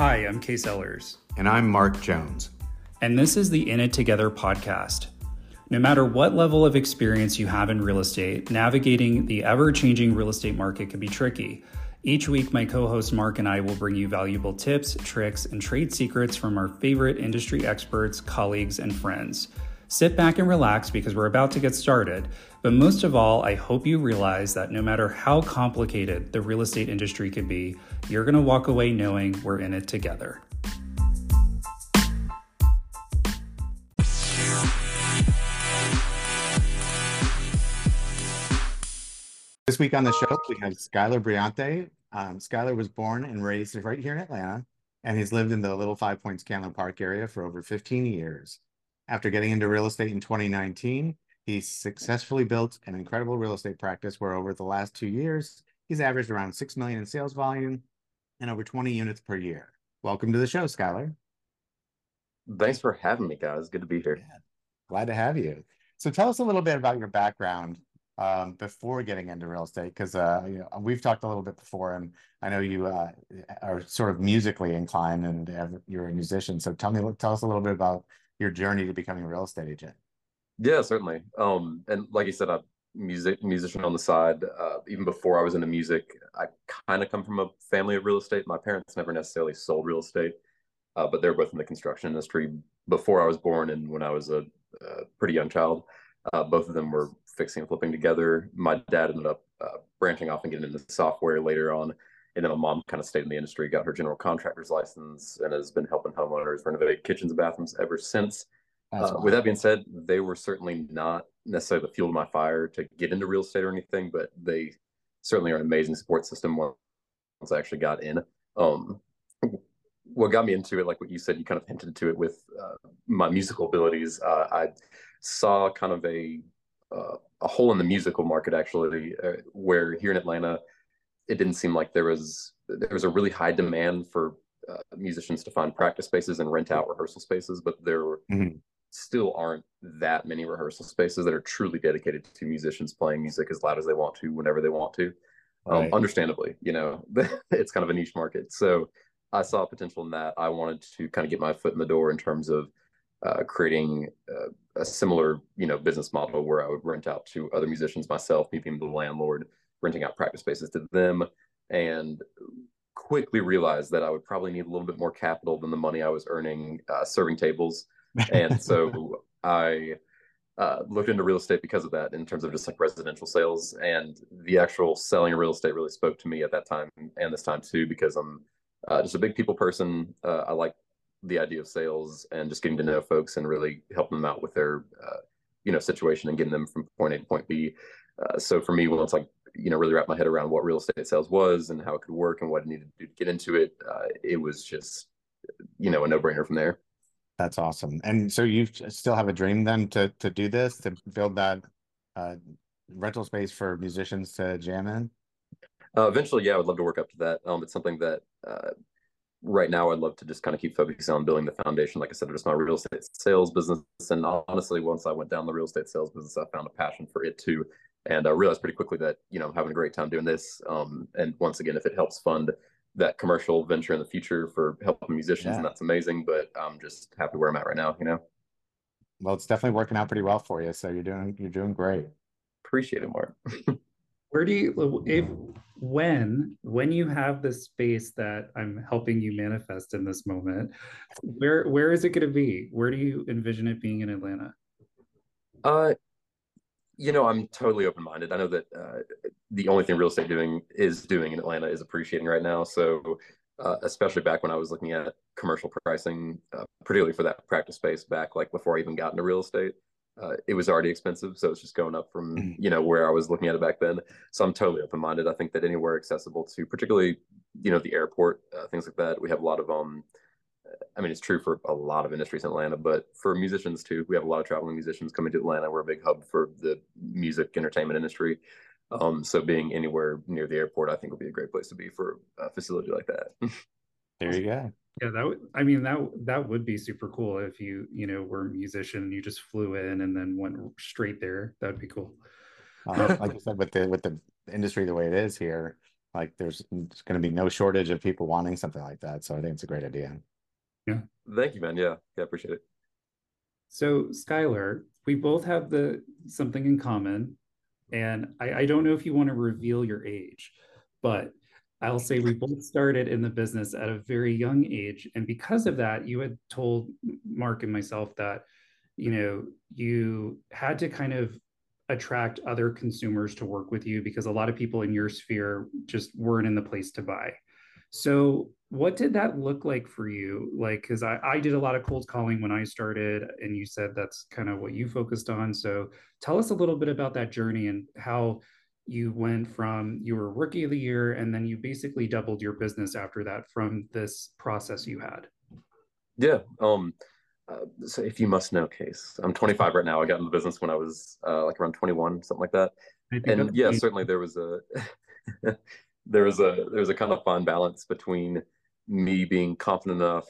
Hi, I'm Case Ellers. And I'm Mark Jones. And this is the In It Together podcast. No matter what level of experience you have in real estate, navigating the ever changing real estate market can be tricky. Each week, my co host Mark and I will bring you valuable tips, tricks, and trade secrets from our favorite industry experts, colleagues, and friends. Sit back and relax because we're about to get started. But most of all, I hope you realize that no matter how complicated the real estate industry can be, you're going to walk away knowing we're in it together. This week on the show, we have Skyler Brillante. Um, Skyler was born and raised right here in Atlanta, and he's lived in the Little Five Points Candler Park area for over 15 years. After getting into real estate in 2019, he successfully built an incredible real estate practice where over the last two years, he's averaged around 6 million in sales volume and over 20 units per year. Welcome to the show, Skyler. Thanks for having me, guys. Good to be here. Yeah, glad to have you. So tell us a little bit about your background um, before getting into real estate, because uh, you know, we've talked a little bit before, and I know you uh, are sort of musically inclined and have, you're a musician. So tell me, tell us a little bit about your journey to becoming a real estate agent. Yeah, certainly. Um, and like you said, I'm music musician on the side. Uh, even before I was into music, I kind of come from a family of real estate. My parents never necessarily sold real estate, uh, but they're both in the construction industry before I was born and when I was a, a pretty young child. Uh, both of them were fixing and flipping together. My dad ended up uh, branching off and getting into software later on. And then my mom kind of stayed in the industry, got her general contractor's license, and has been helping homeowners renovate kitchens and bathrooms ever since. Uh, with that being said, they were certainly not necessarily the fuel to my fire to get into real estate or anything, but they certainly are an amazing support system once I actually got in. Um, what got me into it, like what you said, you kind of hinted to it with uh, my musical abilities. Uh, I saw kind of a uh, a hole in the musical market actually, uh, where here in Atlanta, it didn't seem like there was there was a really high demand for uh, musicians to find practice spaces and rent out rehearsal spaces, but there mm-hmm. still aren't that many rehearsal spaces that are truly dedicated to musicians playing music as loud as they want to whenever they want to. Um, right. understandably, you know, it's kind of a niche market. So I saw potential in that. I wanted to kind of get my foot in the door in terms of uh, creating uh, a similar, you know, business model where I would rent out to other musicians myself, me being the landlord, renting out practice spaces to them, and quickly realized that I would probably need a little bit more capital than the money I was earning uh, serving tables, and so I uh, looked into real estate because of that in terms of just like residential sales and the actual selling of real estate really spoke to me at that time and this time too because I'm uh, just a big people person. Uh, I like the idea of sales and just getting to know folks and really helping them out with their uh, you know situation and getting them from point A to point B. Uh, so for me, once I you know really wrap my head around what real estate sales was and how it could work and what I needed to do to get into it, uh, it was just you know a no brainer from there. That's awesome. And so you still have a dream then to to do this to build that uh, rental space for musicians to jam in. Uh, eventually, yeah, I would love to work up to that. Um, it's something that uh, right now I'd love to just kind of keep focusing on building the foundation. Like I said, just my real estate sales business. And honestly, once I went down the real estate sales business, I found a passion for it too and I realized pretty quickly that you know I'm having a great time doing this. Um, and once again, if it helps fund that commercial venture in the future for helping musicians, yeah. and that's amazing. But I'm just happy where I'm at right now. You know. Well, it's definitely working out pretty well for you. So you're doing you're doing great. Appreciate it, Mark. where do you if when when you have this space that i'm helping you manifest in this moment where where is it going to be where do you envision it being in atlanta uh you know, I'm totally open minded. I know that uh, the only thing real estate doing is doing in Atlanta is appreciating right now. So, uh, especially back when I was looking at commercial pricing, uh, particularly for that practice space back like before I even got into real estate, uh, it was already expensive. So it's just going up from mm-hmm. you know where I was looking at it back then. So I'm totally open minded. I think that anywhere accessible to, particularly you know the airport, uh, things like that. We have a lot of um I mean, it's true for a lot of industries in Atlanta, but for musicians too, we have a lot of traveling musicians coming to Atlanta. We're a big hub for the music entertainment industry. Um, so being anywhere near the airport, I think would be a great place to be for a facility like that. there you go. Yeah, that would. I mean, that that would be super cool if you you know were a musician and you just flew in and then went straight there. That'd be cool. Uh, like I said, with the with the industry the way it is here, like there's going to be no shortage of people wanting something like that. So I think it's a great idea. Yeah. Thank you, man. Yeah. Yeah. Appreciate it. So Skyler, we both have the something in common. And I, I don't know if you want to reveal your age, but I'll say we both started in the business at a very young age. And because of that, you had told Mark and myself that, you know, you had to kind of attract other consumers to work with you because a lot of people in your sphere just weren't in the place to buy. So, what did that look like for you? Like, because I, I did a lot of cold calling when I started, and you said that's kind of what you focused on. So, tell us a little bit about that journey and how you went from you were rookie of the year, and then you basically doubled your business after that from this process you had. Yeah. Um, uh, so if you must know case i'm 25 right now i got in the business when i was uh, like around 21 something like that and yeah certainly there was a there was a there was a kind of fine balance between me being confident enough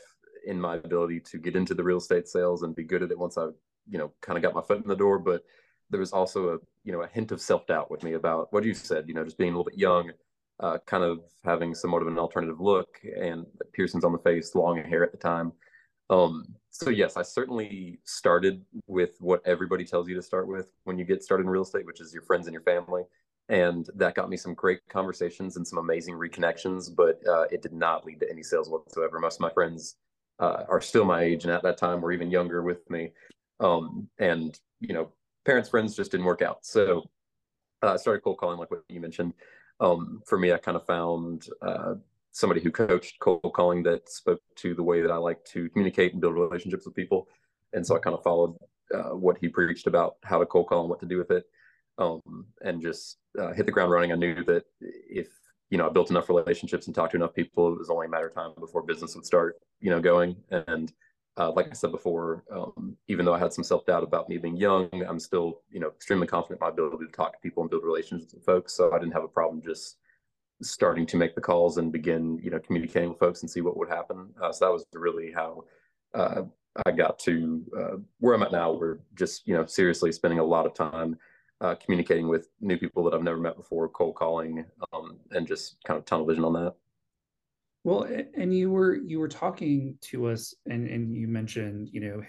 in my ability to get into the real estate sales and be good at it once i you know kind of got my foot in the door but there was also a you know a hint of self-doubt with me about what you said you know just being a little bit young uh, kind of having somewhat of an alternative look and piercings on the face long hair at the time um, so yes, I certainly started with what everybody tells you to start with when you get started in real estate, which is your friends and your family. And that got me some great conversations and some amazing reconnections, but uh, it did not lead to any sales whatsoever. Most of my friends uh, are still my age and at that time were even younger with me. Um, and, you know, parents, friends just didn't work out. So uh, I started cold calling, like what you mentioned. Um, for me, I kind of found uh, somebody who coached cold calling that spoke to the way that I like to communicate and build relationships with people. And so I kind of followed uh, what he preached about how to cold call and what to do with it. Um, and just uh, hit the ground running. I knew that if, you know, I built enough relationships and talked to enough people, it was only a matter of time before business would start, you know, going. And uh, like I said before, um, even though I had some self doubt about me being young, I'm still, you know, extremely confident in my ability to talk to people and build relationships with folks. So I didn't have a problem just starting to make the calls and begin, you know, communicating with folks and see what would happen. Uh, so that was really how uh, I got to uh, where I'm at now. We're just, you know, seriously spending a lot of time uh, communicating with new people that I've never met before, cold calling, um, and just kind of tunnel vision on that. Well, and you were you were talking to us, and and you mentioned, you know,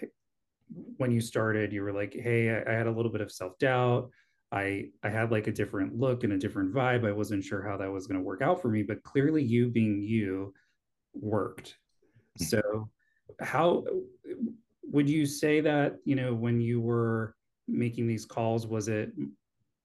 when you started, you were like, "Hey, I, I had a little bit of self doubt." I I had like a different look and a different vibe. I wasn't sure how that was going to work out for me, but clearly you being you worked. Hmm. So how would you say that, you know, when you were making these calls, was it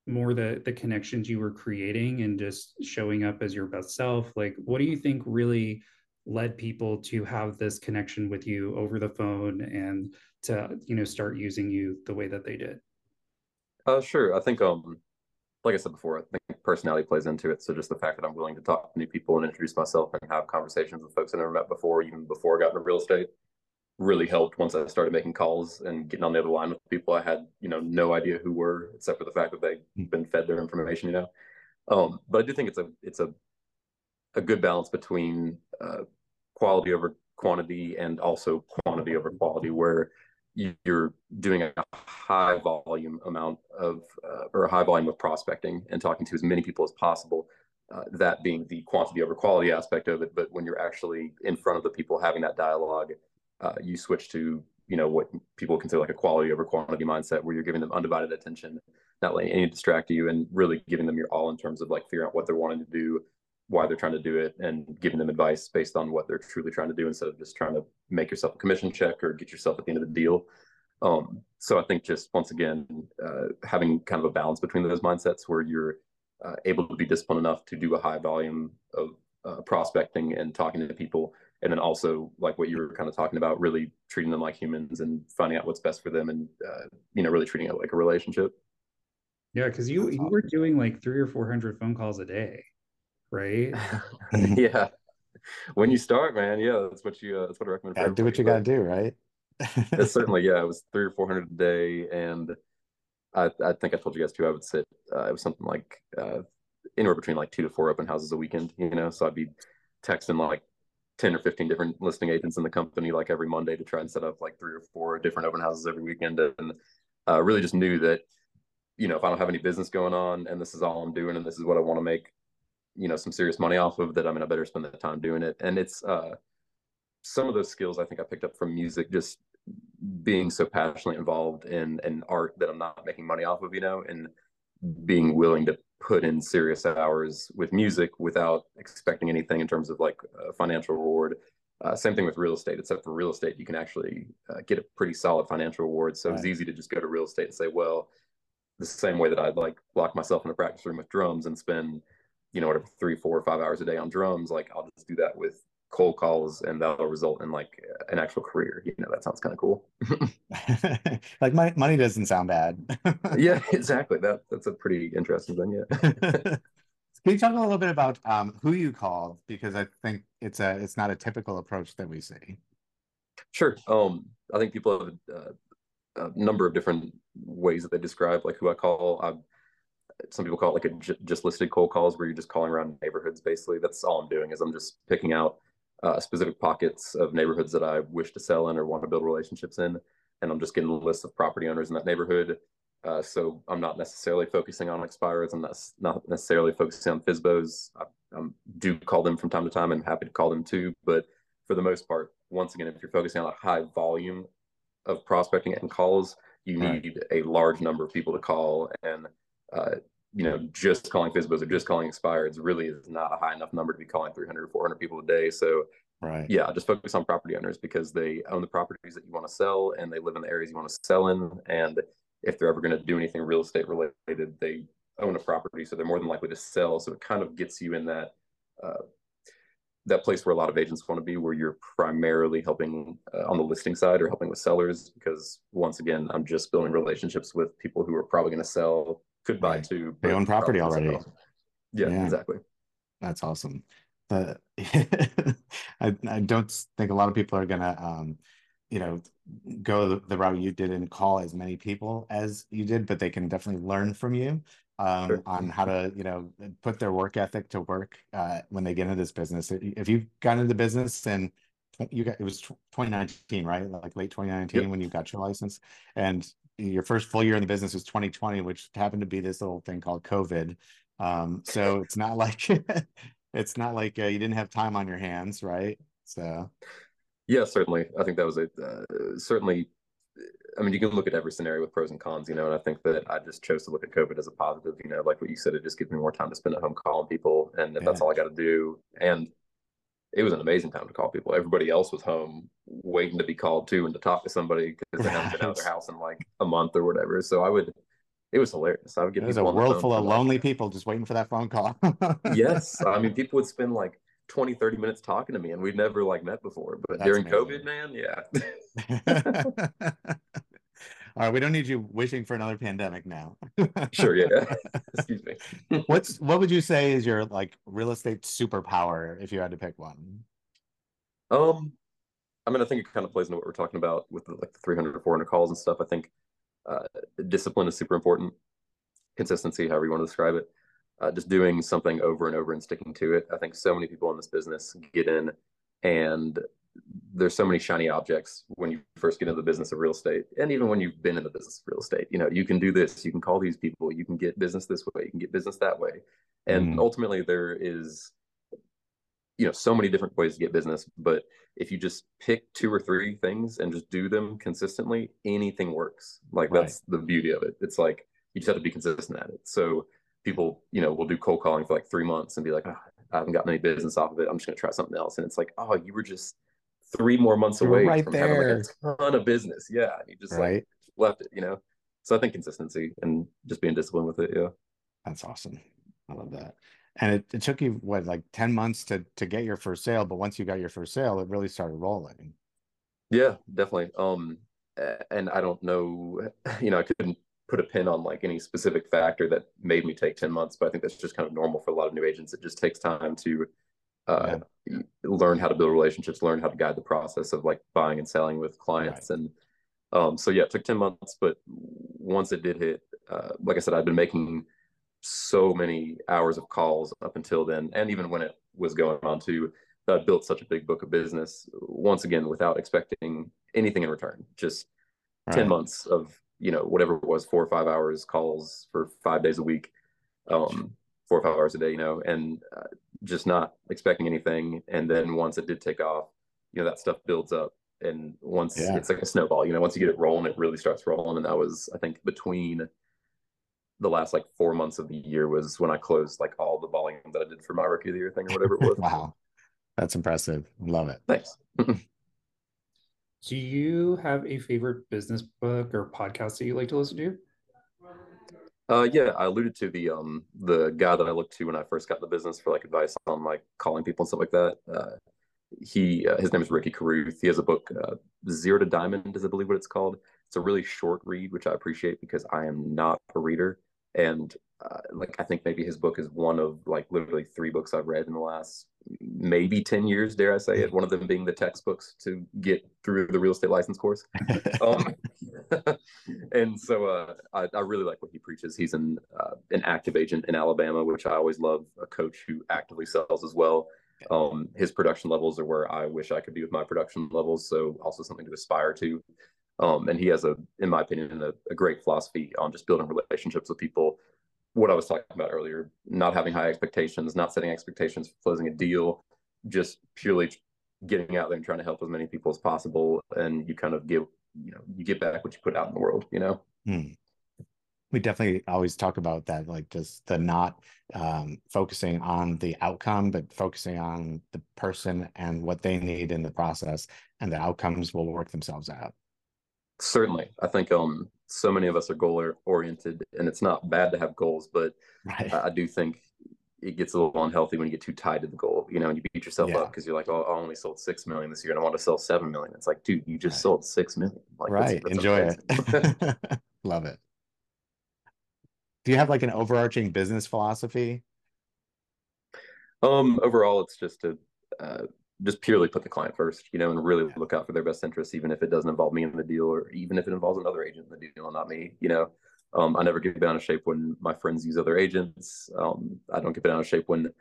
more the the connections you were creating and just showing up as your best self? Like what do you think really led people to have this connection with you over the phone and to, you know, start using you the way that they did? Uh, sure. I think, um, like I said before, I think personality plays into it. So just the fact that I'm willing to talk to new people and introduce myself and have conversations with folks I never met before, even before I got into real estate, really helped once I started making calls and getting on the other line with people I had, you know, no idea who were, except for the fact that they've hmm. been fed their information, you know. Um, but I do think it's a it's a a good balance between uh, quality over quantity and also quantity over quality, where you're doing a high volume amount of uh, or a high volume of prospecting and talking to as many people as possible uh, that being the quantity over quality aspect of it but when you're actually in front of the people having that dialogue uh, you switch to you know what people consider like a quality over quantity mindset where you're giving them undivided attention not letting any distract you and really giving them your all in terms of like figuring out what they're wanting to do why they're trying to do it and giving them advice based on what they're truly trying to do instead of just trying to make yourself a commission check or get yourself at the end of the deal. Um, so I think just once again, uh, having kind of a balance between those mindsets where you're uh, able to be disciplined enough to do a high volume of uh, prospecting and talking to people. And then also like what you were kind of talking about, really treating them like humans and finding out what's best for them and, uh, you know, really treating it like a relationship. Yeah. Cause you, you were doing like three or 400 phone calls a day right? yeah. When you start, man, yeah, that's what you uh, that's what I recommend. Yeah, do what you got to do, right? certainly yeah. It was three or four hundred a day, and I I think I told you guys too. I would sit. Uh, it was something like uh, anywhere between like two to four open houses a weekend. You know, so I'd be texting like 10 or 15 different listing agents in the company like every Monday to try and set up like three or four different open houses every weekend. And uh, really just knew that, you know, if I don't have any business going on and this is all I'm doing and this is what I want to make you know some serious money off of that. I mean, I better spend the time doing it. And it's uh, some of those skills I think I picked up from music, just being so passionately involved in an art that I'm not making money off of, you know, and being willing to put in serious hours with music without expecting anything in terms of like financial reward. Uh, same thing with real estate, except for real estate, you can actually uh, get a pretty solid financial reward. So right. it's easy to just go to real estate and say, well, the same way that I'd like lock myself in a practice room with drums and spend, you know, whatever three, four, or five hours a day on drums, like I'll just do that with cold calls and that'll result in like an actual career. You know, that sounds kind of cool. like my money doesn't sound bad. yeah, exactly. That that's a pretty interesting thing. Yeah. Can you talk a little bit about um, who you called? Because I think it's a it's not a typical approach that we see. Sure. Um, I think people have a, a number of different ways that they describe like who I call. I, some people call it like a j- just listed cold calls where you're just calling around neighborhoods. Basically, that's all I'm doing is I'm just picking out uh, specific pockets of neighborhoods that I wish to sell in or want to build relationships in, and I'm just getting a list of property owners in that neighborhood uh, so I'm not necessarily focusing on expires. I'm not, not necessarily focusing on FSBOs. I, I do call them from time to time. I'm happy to call them too. But for the most part, once again, if you're focusing on a high volume of prospecting and calls, you need right. a large number of people to call. And, uh, you know, just calling FSBOs or just calling expireds really is not a high enough number to be calling 300 or 400 people a day. So, right. yeah, just focus on property owners because they own the properties that you want to sell and they live in the areas you want to sell in. And if they're ever going to do anything real estate related, they own a property, so they're more than likely to sell. So it kind of gets you in that uh, that place where a lot of agents want to be, where you're primarily helping uh, on the listing side or helping with sellers. Because once again, I'm just building relationships with people who are probably going to sell, could buy right. too. They own property already. Yeah, yeah, exactly. That's awesome. The I, I don't think a lot of people are gonna um, you know go the route you did and call as many people as you did but they can definitely learn from you um, sure. on how to you know put their work ethic to work uh, when they get into this business if you've got into business and you got it was 2019 right like late 2019 yep. when you got your license and your first full year in the business was 2020 which happened to be this little thing called covid um, so it's not like it's not like uh, you didn't have time on your hands right so yeah, certainly. I think that was a uh, certainly. I mean, you can look at every scenario with pros and cons, you know, and I think that I just chose to look at COVID as a positive. You know, like what you said, it just gives me more time to spend at home calling people, and yeah. that's all I got to do. And it was an amazing time to call people. Everybody else was home waiting to be called to and to talk to somebody because they haven't been out of their house in like a month or whatever. So I would, it was hilarious. I would get. There's a world full of lonely like, people just waiting for that phone call. yes, I mean, people would spend like 20 30 minutes talking to me and we'd never like met before but That's during amazing. covid man yeah all right we don't need you wishing for another pandemic now. Sure yeah. Excuse me. What's what would you say is your like real estate superpower if you had to pick one? Um i mean i think it kind of plays into what we're talking about with the, like the 300 or 400 calls and stuff. I think uh, discipline is super important. Consistency however you want to describe it. Uh, just doing something over and over and sticking to it. I think so many people in this business get in and there's so many shiny objects when you first get into the business of real estate and even when you've been in the business of real estate you know you can do this you can call these people you can get business this way you can get business that way and mm. ultimately there is you know so many different ways to get business but if you just pick two or three things and just do them consistently anything works like right. that's the beauty of it it's like you just have to be consistent at it so people, you know, will do cold calling for like three months and be like, oh, I haven't gotten any business off of it. I'm just going to try something else. And it's like, oh, you were just three more months away right from there. having like a ton of business. Yeah. And you just right. like left it, you know? So I think consistency and just being disciplined with it. Yeah. That's awesome. I love that. And it, it took you what, like 10 months to, to get your first sale. But once you got your first sale, it really started rolling. Yeah, definitely. Um, and I don't know, you know, I couldn't put a pin on like any specific factor that made me take 10 months but i think that's just kind of normal for a lot of new agents it just takes time to uh, yeah. learn how to build relationships learn how to guide the process of like buying and selling with clients right. and um, so yeah it took 10 months but once it did hit uh, like i said i've been making so many hours of calls up until then and even when it was going on to I built such a big book of business once again without expecting anything in return just right. 10 months of you know whatever it was four or five hours calls for five days a week um four or five hours a day, you know, and uh, just not expecting anything. And then once it did take off, you know, that stuff builds up. And once yeah. it's like a snowball, you know, once you get it rolling, it really starts rolling. And that was, I think, between the last like four months of the year was when I closed like all the volume that I did for my rookie of the year thing or whatever it was. wow. That's impressive. Love it. Thanks. Do you have a favorite business book or podcast that you like to listen to? Uh, yeah, I alluded to the um the guy that I looked to when I first got the business for like advice on like calling people and stuff like that. Uh, he uh, his name is Ricky Carruth. He has a book, uh, Zero to Diamond, is I believe what it's called. It's a really short read, which I appreciate because I am not a reader and uh, like I think maybe his book is one of like literally three books I've read in the last maybe 10 years, dare I say it, one of them being the textbooks to get through the real estate license course. um, and so uh, I, I, really like what he preaches. He's an, uh, an active agent in Alabama, which I always love, a coach who actively sells as well. Um, his production levels are where I wish I could be with my production levels. So also something to aspire to. Um, and he has a, in my opinion, a, a great philosophy on just building relationships with people. What I was talking about earlier, not having high expectations, not setting expectations for closing a deal, just purely getting out there and trying to help as many people as possible. And you kind of give, you know, you get back what you put out in the world, you know? Hmm. We definitely always talk about that, like just the not um, focusing on the outcome, but focusing on the person and what they need in the process, and the outcomes will work themselves out. Certainly. I think um so many of us are goal oriented and it's not bad to have goals, but right. I, I, do think it gets a little unhealthy when you get too tied to the goal, you know, and you beat yourself yeah. up because you're like, oh, I only sold six million this year and I want to sell seven million. It's like, dude, you just right. sold six million. Like, right. That's, that's Enjoy it. Love it. Do you have like an overarching business philosophy? Um, overall, it's just to uh, just purely put the client first, you know, and really look out for their best interests, even if it doesn't involve me in the deal, or even if it involves another agent in the deal and not me. You know, um, I never get bent out of shape when my friends use other agents. Um, I don't get bent out of shape when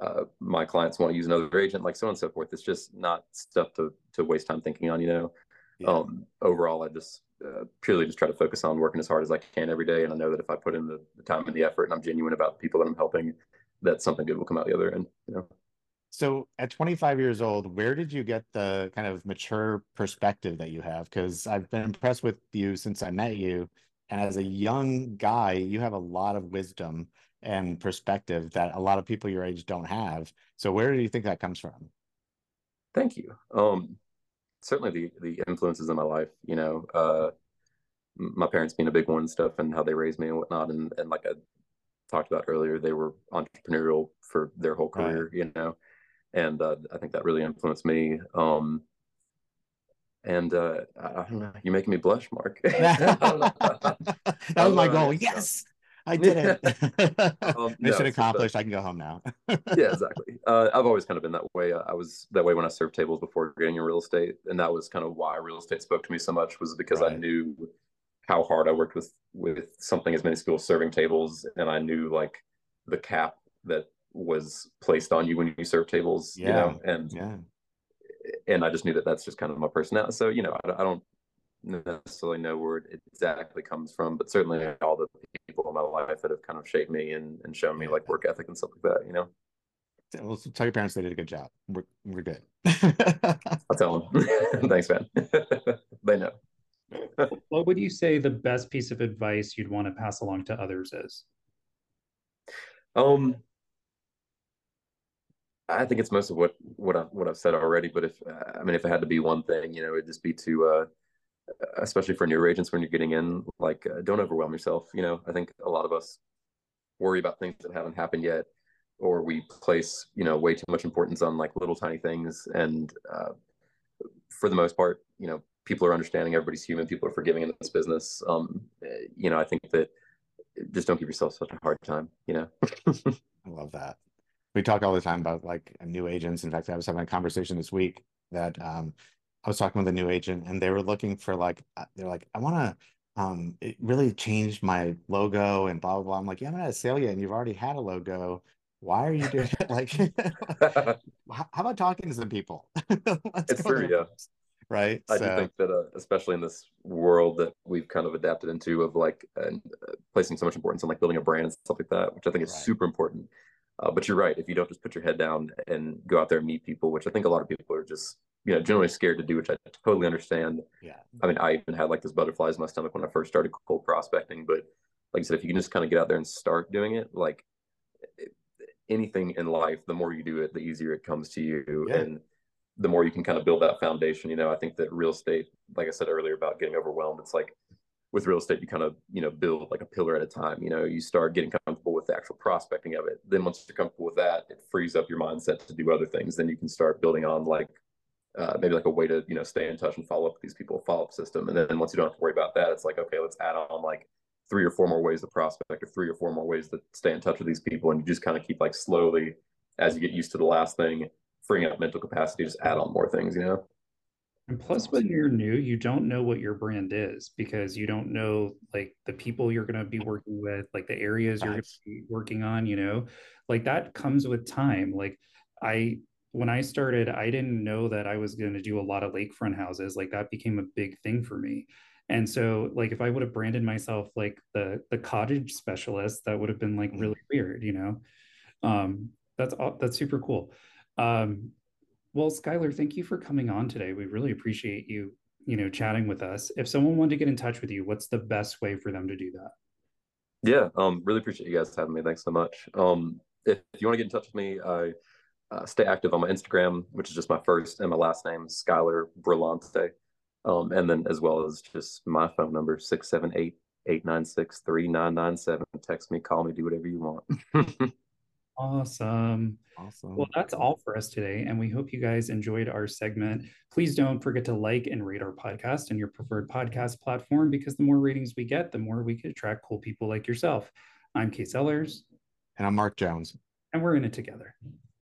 uh, my clients want to use another agent, like so on and so forth. It's just not stuff to to waste time thinking on. You know, yeah. um, overall, I just uh, purely just try to focus on working as hard as I can every day, and I know that if I put in the, the time and the effort, and I'm genuine about the people that I'm helping, that something good will come out the other end. You know. So at 25 years old, where did you get the kind of mature perspective that you have? Because I've been impressed with you since I met you. And as a young guy, you have a lot of wisdom and perspective that a lot of people your age don't have. So where do you think that comes from? Thank you. Um, certainly the the influences in my life, you know, uh, my parents being a big one and stuff and how they raised me and whatnot. And, and like I talked about earlier, they were entrepreneurial for their whole career, right. you know and uh, I think that really influenced me. Um, and uh, I don't know, you're making me blush, Mark. that was my goal. Yes, I did it. um, Mission no, accomplished. I can go home now. yeah, exactly. Uh, I've always kind of been that way. I was that way when I served tables before getting in real estate, and that was kind of why real estate spoke to me so much was because right. I knew how hard I worked with with something as many schools serving tables, and I knew like the cap that was placed on you when you serve tables yeah. you know and yeah. and i just knew that that's just kind of my personality. So you know i, I don't necessarily know where it exactly comes from but certainly all the people in my life that have kind of shaped me and, and shown me like work ethic and stuff like that you know? Well, tell your parents they did a good job. We're, we're good. I'll tell them thanks man. They know. What would you say the best piece of advice you'd want to pass along to others is? Um I think it's most of what what I what I've said already. But if I mean, if it had to be one thing, you know, it'd just be to, uh, especially for new agents when you're getting in, like uh, don't overwhelm yourself. You know, I think a lot of us worry about things that haven't happened yet, or we place you know way too much importance on like little tiny things. And uh, for the most part, you know, people are understanding. Everybody's human. People are forgiving in this business. Um, you know, I think that just don't give yourself such a hard time. You know. I love that we talk all the time about like new agents. In fact, I was having a conversation this week that um, I was talking with a new agent and they were looking for like, uh, they're like, I want to um, it really changed my logo and blah, blah, blah. I'm like, yeah, I'm not a sale yet and you've already had a logo. Why are you doing it? Like, how about talking to some people? it's true, yeah. right? I so. do think that, uh, especially in this world that we've kind of adapted into of like uh, placing so much importance on like building a brand and stuff like that, which I think is right. super important. Uh, but you're right. If you don't just put your head down and go out there and meet people, which I think a lot of people are just, you know, generally scared to do, which I totally understand. Yeah. I mean, I even had like this butterflies in my stomach when I first started cold prospecting. But like I said, if you can just kind of get out there and start doing it, like anything in life, the more you do it, the easier it comes to you. Yeah. And the more you can kind of build that foundation. You know, I think that real estate, like I said earlier about getting overwhelmed, it's like with real estate, you kind of, you know, build like a pillar at a time. You know, you start getting comfortable the actual prospecting of it. Then once you're comfortable with that, it frees up your mindset to do other things. Then you can start building on like uh, maybe like a way to, you know, stay in touch and follow up with these people, follow up system. And then once you don't have to worry about that, it's like, okay, let's add on like three or four more ways to prospect or three or four more ways to stay in touch with these people. And you just kind of keep like slowly as you get used to the last thing, freeing up mental capacity, just add on more things, you know? And plus, when you're new, you don't know what your brand is because you don't know like the people you're going to be working with, like the areas you're going to be working on, you know, like that comes with time. Like, I, when I started, I didn't know that I was going to do a lot of lakefront houses. Like, that became a big thing for me. And so, like, if I would have branded myself like the the cottage specialist, that would have been like mm. really weird, you know. Um, that's that's super cool. Um, well, Skyler, thank you for coming on today. We really appreciate you, you know, chatting with us. If someone wanted to get in touch with you, what's the best way for them to do that? Yeah, um, really appreciate you guys having me. Thanks so much. Um, if, you want to get in touch with me, I uh, stay active on my Instagram, which is just my first and my last name, Skyler Brillante. Um, and then as well as just my phone number, 678 896 3997. Text me, call me, do whatever you want. Awesome. Awesome. Well, that's all for us today. And we hope you guys enjoyed our segment. Please don't forget to like and rate our podcast on your preferred podcast platform because the more ratings we get, the more we can attract cool people like yourself. I'm Kay Sellers. And I'm Mark Jones. And we're in it together.